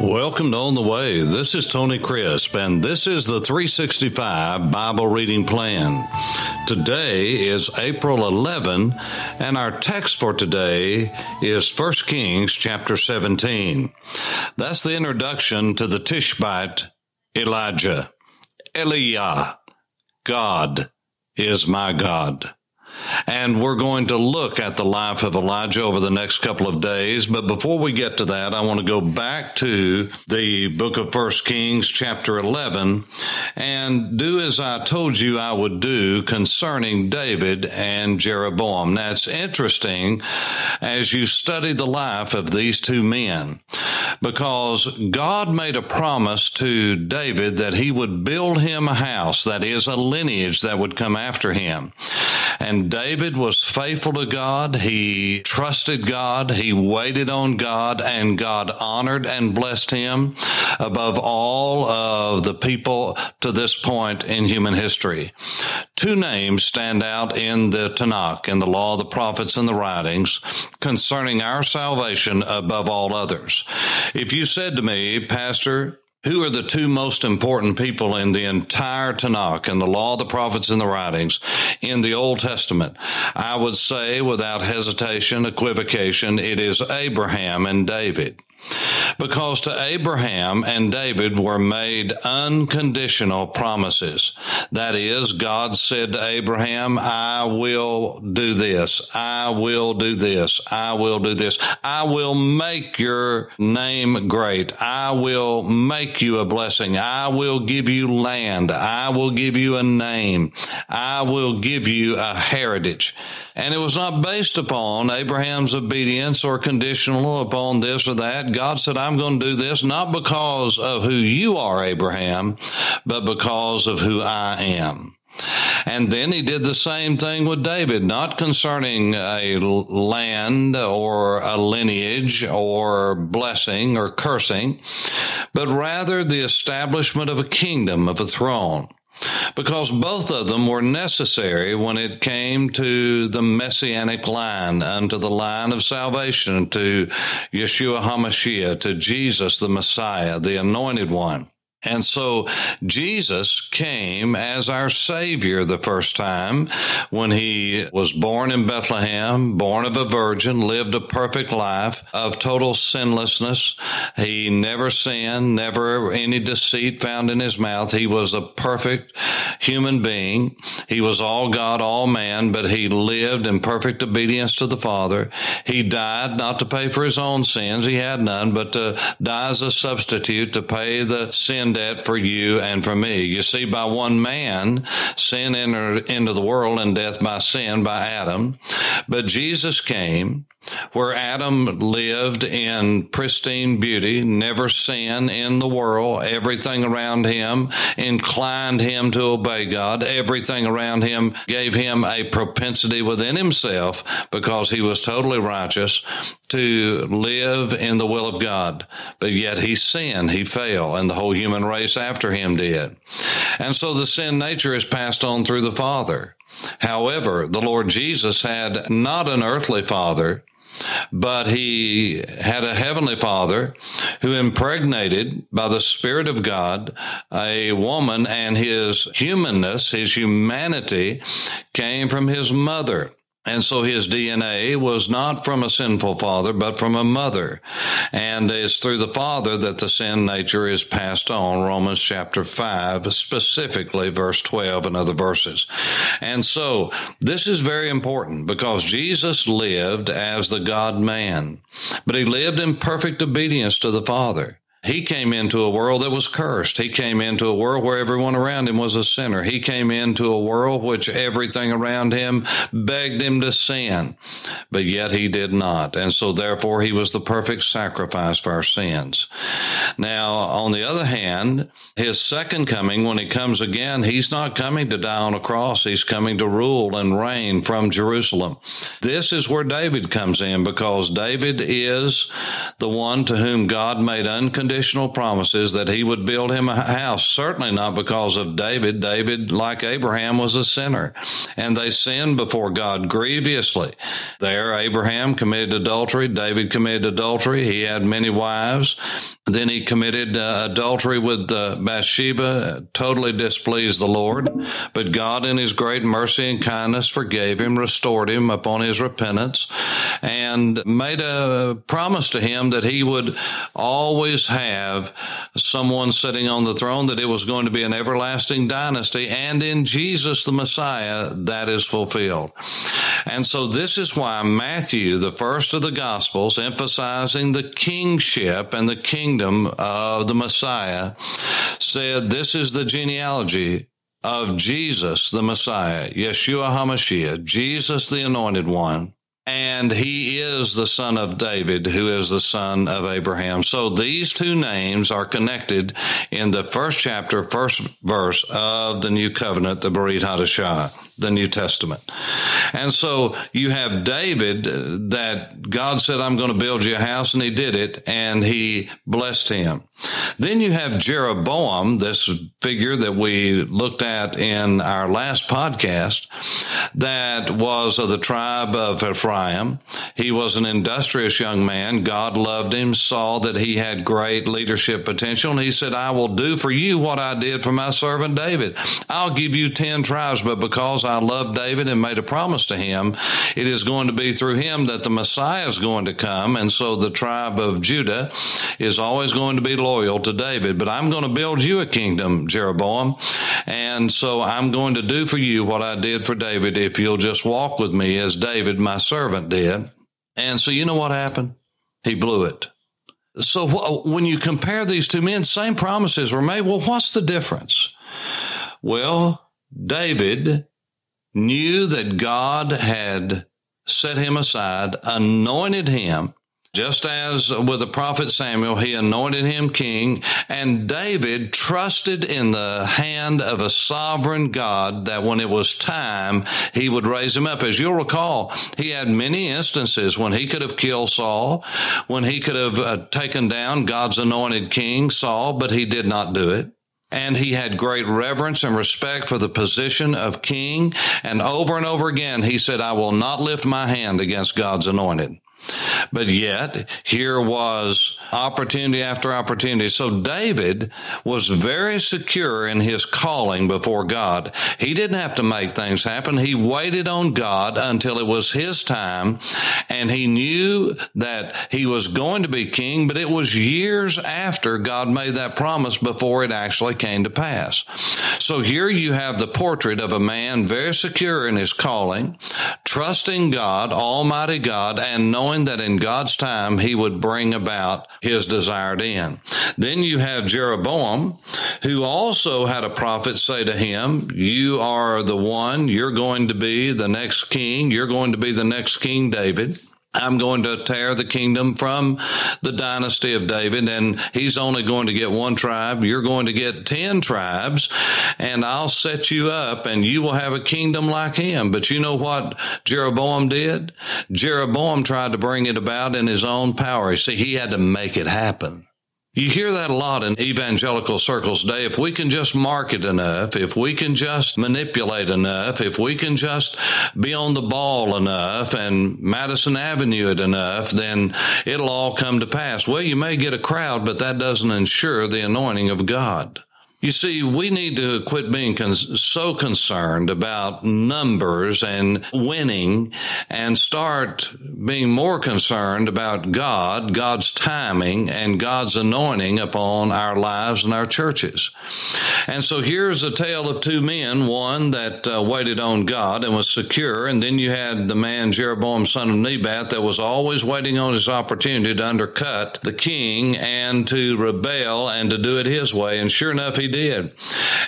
Welcome to On the Way. This is Tony Crisp, and this is the 365 Bible Reading Plan. Today is April 11, and our text for today is 1 Kings chapter 17. That's the introduction to the Tishbite Elijah. Eliah, God is my God. And we're going to look at the life of Elijah over the next couple of days. But before we get to that, I want to go back to the book of First Kings, chapter 11, and do as I told you I would do concerning David and Jeroboam. That's interesting as you study the life of these two men because God made a promise to David that he would build him a house, that is a lineage that would come after him. And David was faithful to God. He trusted God. He waited on God and God honored and blessed him above all of the people to this point in human history. Two names stand out in the Tanakh, in the law, the prophets, and the writings concerning our salvation above all others. If you said to me, Pastor, who are the two most important people in the entire Tanakh and the law, the prophets, and the writings in the Old Testament? I would say without hesitation, equivocation, it is Abraham and David. Because to Abraham and David were made unconditional promises. That is, God said to Abraham, I will do this. I will do this. I will do this. I will make your name great. I will make you a blessing. I will give you land. I will give you a name. I will give you a heritage. And it was not based upon Abraham's obedience or conditional upon this or that. God said, I'm going to do this not because of who you are, Abraham, but because of who I am. And then he did the same thing with David, not concerning a land or a lineage or blessing or cursing, but rather the establishment of a kingdom, of a throne because both of them were necessary when it came to the messianic line, unto the line of salvation, to Yeshua HaMashiach, to Jesus the Messiah, the anointed one. And so Jesus came as our Savior the first time when he was born in Bethlehem, born of a virgin, lived a perfect life of total sinlessness. He never sinned, never any deceit found in his mouth. He was a perfect human being. He was all God, all man, but he lived in perfect obedience to the Father. He died not to pay for his own sins. He had none, but to die as a substitute to pay the sin sin debt for you and for me. You see, by one man, sin entered into the world and death by sin by Adam. But Jesus came where Adam lived in pristine beauty, never sin in the world. Everything around him inclined him to obey God. Everything around him gave him a propensity within himself because he was totally righteous to live in the will of God. But yet he sinned, he fell, and the whole human race after him did. And so the sin nature is passed on through the Father. However, the Lord Jesus had not an earthly father, but he had a heavenly father who impregnated by the Spirit of God a woman, and his humanness, his humanity came from his mother. And so his DNA was not from a sinful father, but from a mother. And it's through the father that the sin nature is passed on. Romans chapter 5, specifically verse 12 and other verses. And so this is very important because Jesus lived as the God man, but he lived in perfect obedience to the Father. He came into a world that was cursed. He came into a world where everyone around him was a sinner. He came into a world which everything around him begged him to sin, but yet he did not. And so therefore he was the perfect sacrifice for our sins. Now, on the other hand, his second coming, when he comes again, he's not coming to die on a cross. He's coming to rule and reign from Jerusalem. This is where David comes in because David is the one to whom God made unconditional conditional promises that he would build him a house. Certainly not because of David. David, like Abraham, was a sinner and they sinned before God grievously. There, Abraham committed adultery. David committed adultery. He had many wives. Then he committed uh, adultery with uh, Bathsheba, totally displeased the Lord. But God, in his great mercy and kindness, forgave him, restored him upon his repentance, and made a promise to him that he would always have someone sitting on the throne, that it was going to be an everlasting dynasty. And in Jesus, the Messiah, that is fulfilled. And so this is why Matthew, the first of the Gospels, emphasizing the kingship and the kingdom of the Messiah said, This is the genealogy of Jesus, the Messiah, Yeshua HaMashiach, Jesus, the anointed one. And he is the son of David, who is the son of Abraham. So these two names are connected in the first chapter, first verse of the new covenant, the Brit Hadashah the New Testament. And so you have David uh, that God said, I'm going to build you a house and he did it and he blessed him. Then you have Jeroboam, this figure that we looked at in our last podcast that was of the tribe of Ephraim. He was an industrious young man. God loved him, saw that he had great leadership potential. And he said, I will do for you what I did for my servant David. I'll give you 10 tribes, but because I loved David and made a promise to him. It is going to be through him that the Messiah is going to come. And so the tribe of Judah is always going to be loyal to David. But I'm going to build you a kingdom, Jeroboam. And so I'm going to do for you what I did for David if you'll just walk with me as David, my servant, did. And so you know what happened? He blew it. So when you compare these two men, same promises were made. Well, what's the difference? Well, David knew that God had set him aside, anointed him, just as with the prophet Samuel, he anointed him king, and David trusted in the hand of a sovereign God that when it was time, he would raise him up. As you'll recall, he had many instances when he could have killed Saul, when he could have uh, taken down God's anointed king, Saul, but he did not do it and he had great reverence and respect for the position of king. And over and over again, he said, I will not lift my hand against God's anointed. But yet, here was opportunity after opportunity. So David was very secure in his calling before God. He didn't have to make things happen. He waited on God until it was his time, and he knew that he was going to be king, but it was years after God made that promise before it actually came to pass. So here you have the portrait of a man very secure in his calling, trusting God, Almighty God, and knowing knowing that in God's time he would bring about his desired end. Then you have Jeroboam, who also had a prophet say to him, You are the one, you're going to be the next king, you're going to be the next King David. I'm going to tear the kingdom from the dynasty of David, and he's only going to get one tribe. You're going to get 10 tribes, and I'll set you up, and you will have a kingdom like him. But you know what Jeroboam did? Jeroboam tried to bring it about in his own power. See, he had to make it happen. You hear that a lot in evangelical circles today. If we can just market enough, if we can just manipulate enough, if we can just be on the ball enough and Madison Avenue it enough, then it'll all come to pass. Well, you may get a crowd, but that doesn't ensure the anointing of God. You see, we need to quit being con- so concerned about numbers and winning and start being more concerned about God, God's timing, and God's anointing upon our lives and our churches. And so here's a tale of two men, one that uh, waited on God and was secure, and then you had the man Jeroboam, son of Nebat, that was always waiting on his opportunity to undercut the king and to rebel and to do it his way. And sure enough, he did.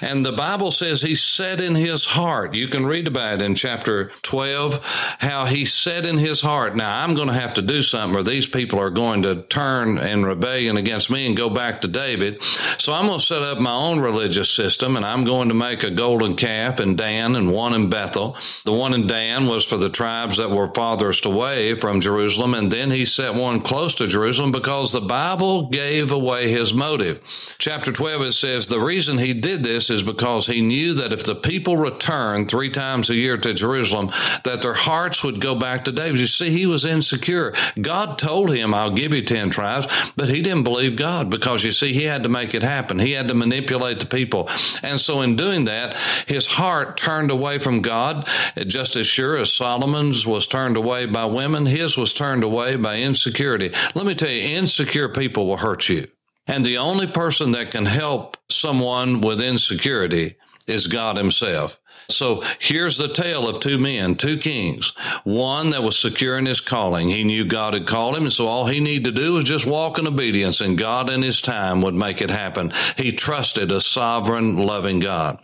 And the Bible says he said in his heart, you can read about it in chapter 12, how he said in his heart, now I'm going to have to do something or these people are going to turn in rebellion against me and go back to David. So I'm going to set up my own religious system and I'm going to make a golden calf in Dan and one in Bethel. The one in Dan was for the tribes that were farthest away from Jerusalem. And then he set one close to Jerusalem because the Bible gave away his motive. Chapter 12, it says the reason he did this is because he knew that if the people returned three times a year to Jerusalem, that their hearts would go back to David. You see, he was insecure. God told him, I'll give you 10 tribes, but he didn't believe God because you see, he had to make it happen. He had to manipulate the people. And so in doing that, his heart turned away from God, just as sure as Solomon's was turned away by women, his was turned away by insecurity. Let me tell you, insecure people will hurt you. And the only person that can help someone with insecurity is God himself. So here's the tale of two men, two kings. One that was secure in his calling. He knew God had called him. And so all he needed to do was just walk in obedience and God in his time would make it happen. He trusted a sovereign, loving God.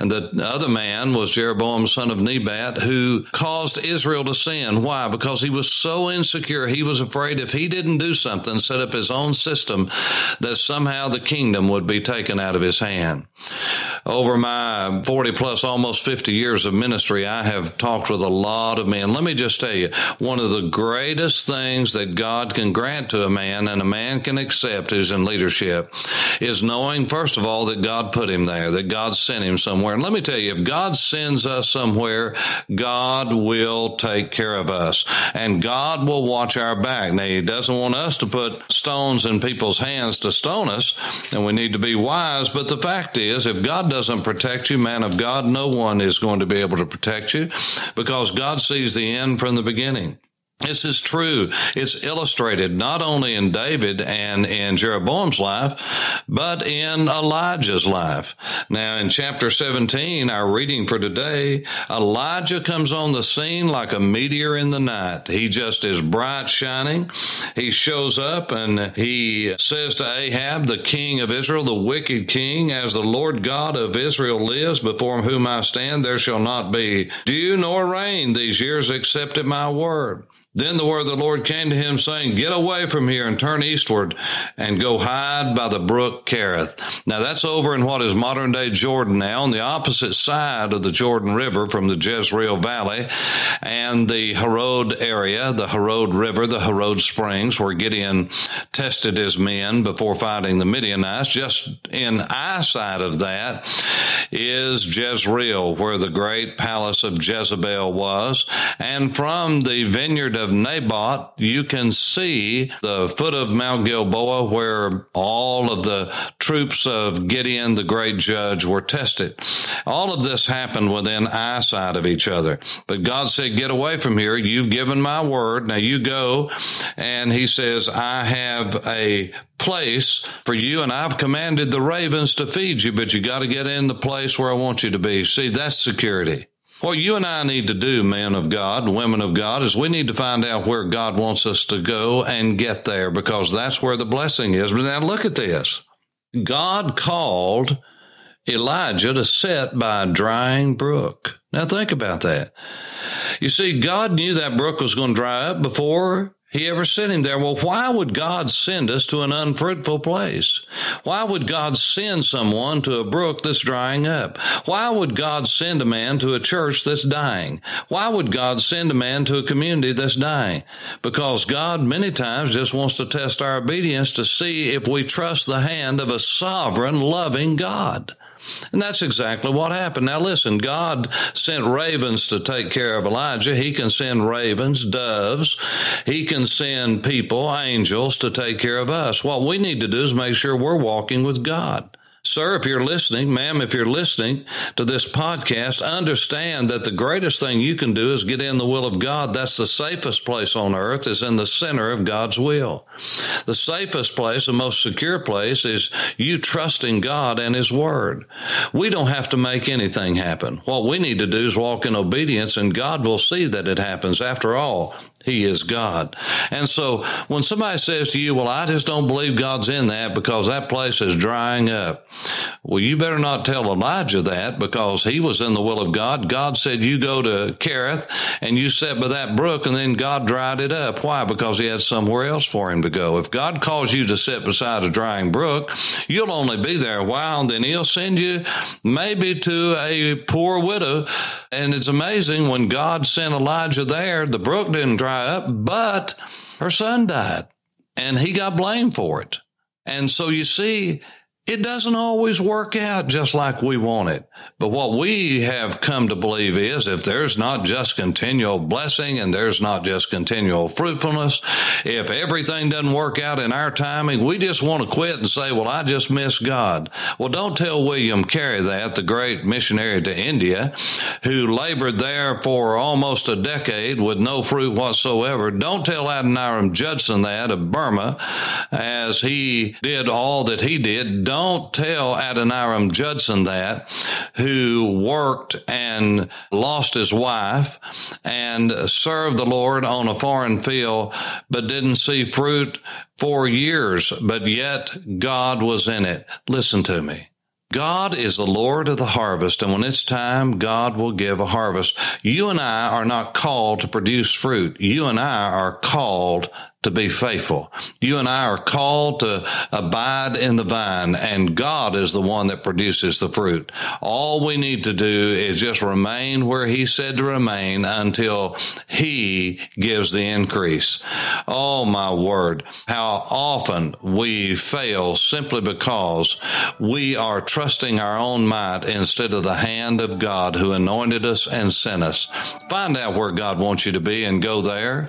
And the other man was Jeroboam, son of Nebat, who caused Israel to sin. Why? Because he was so insecure. He was afraid if he didn't do something, set up his own system, that somehow the kingdom would be taken out of his hand. Over my 40 plus, almost 50 years of ministry, I have talked with a lot of men. Let me just tell you, one of the greatest things that God can grant to a man and a man can accept who's in leadership is knowing, first of all, that God put him there, that God sent him somewhere. And let me tell you, if God sends us somewhere, God will take care of us and God will watch our back. Now, He doesn't want us to put stones in people's hands to stone us, and we need to be wise. But the fact is, if God doesn't protect you, man of God, no one is going to be able to protect you because God sees the end from the beginning. This is true. It's illustrated not only in David and in Jeroboam's life, but in Elijah's life. Now, in chapter 17, our reading for today, Elijah comes on the scene like a meteor in the night. He just is bright shining. He shows up and he says to Ahab, the king of Israel, the wicked king, as the Lord God of Israel lives, before whom I stand, there shall not be dew nor rain these years except at my word. Then the word of the Lord came to him saying, get away from here and turn eastward and go hide by the brook Kerith. Now that's over in what is modern day Jordan now on the opposite side of the Jordan River from the Jezreel Valley and the Harod area, the Harod River, the Harod Springs where Gideon tested his men before fighting the Midianites. Just in eyesight of that is Jezreel where the great palace of Jezebel was. And from the vineyard of Naboth, you can see the foot of Mount Gilboa where all of the troops of Gideon, the great judge, were tested. All of this happened within eyesight of each other. But God said, get away from here. You've given my word. Now you go. And he says, I have a place for you and I've commanded the ravens to feed you, but you got to get in the place where I want you to be. See, that's security. What you and I need to do, men of God, women of God, is we need to find out where God wants us to go and get there because that's where the blessing is. But now look at this. God called Elijah to sit by a drying brook. Now think about that. You see, God knew that brook was going to dry up before he ever sent him there. Well, why would God send us to an unfruitful place? Why would God send someone to a brook that's drying up? Why would God send a man to a church that's dying? Why would God send a man to a community that's dying? Because God many times just wants to test our obedience to see if we trust the hand of a sovereign, loving God. And that's exactly what happened. Now listen, God sent ravens to take care of Elijah. He can send ravens, doves. He can send people, angels to take care of us. What we need to do is make sure we're walking with God. Sir, if you're listening, ma'am, if you're listening to this podcast, understand that the greatest thing you can do is get in the will of God. That's the safest place on earth is in the center of God's will. The safest place, the most secure place is you trusting God and His Word. We don't have to make anything happen. What we need to do is walk in obedience and God will see that it happens. After all, he is God. And so when somebody says to you, well, I just don't believe God's in that because that place is drying up. Well, you better not tell Elijah that because he was in the will of God. God said, you go to Kerith and you sit by that brook and then God dried it up. Why? Because he had somewhere else for him to go. If God calls you to sit beside a drying brook, you'll only be there a while and then he'll send you maybe to a poor widow. And it's amazing when God sent Elijah there, the brook didn't dry up, but her son died and he got blamed for it. And so you see, it doesn't always work out just like we want it. But what we have come to believe is if there's not just continual blessing and there's not just continual fruitfulness, if everything doesn't work out in our timing, we just want to quit and say, well, I just miss God. Well, don't tell William Carey that, the great missionary to India who labored there for almost a decade with no fruit whatsoever. Don't tell Adoniram Judson that of Burma as he did all that he did don't tell Adoniram Judson that, who worked and lost his wife and served the Lord on a foreign field, but didn't see fruit for years, but yet God was in it. Listen to me. God is the Lord of the harvest, and when it's time, God will give a harvest. You and I are not called to produce fruit. You and I are called to be faithful. You and I are called to abide in the vine and God is the one that produces the fruit. All we need to do is just remain where he said to remain until he gives the increase. Oh my word. How often we fail simply because we are trusting our own might instead of the hand of God who anointed us and sent us. Find out where God wants you to be and go there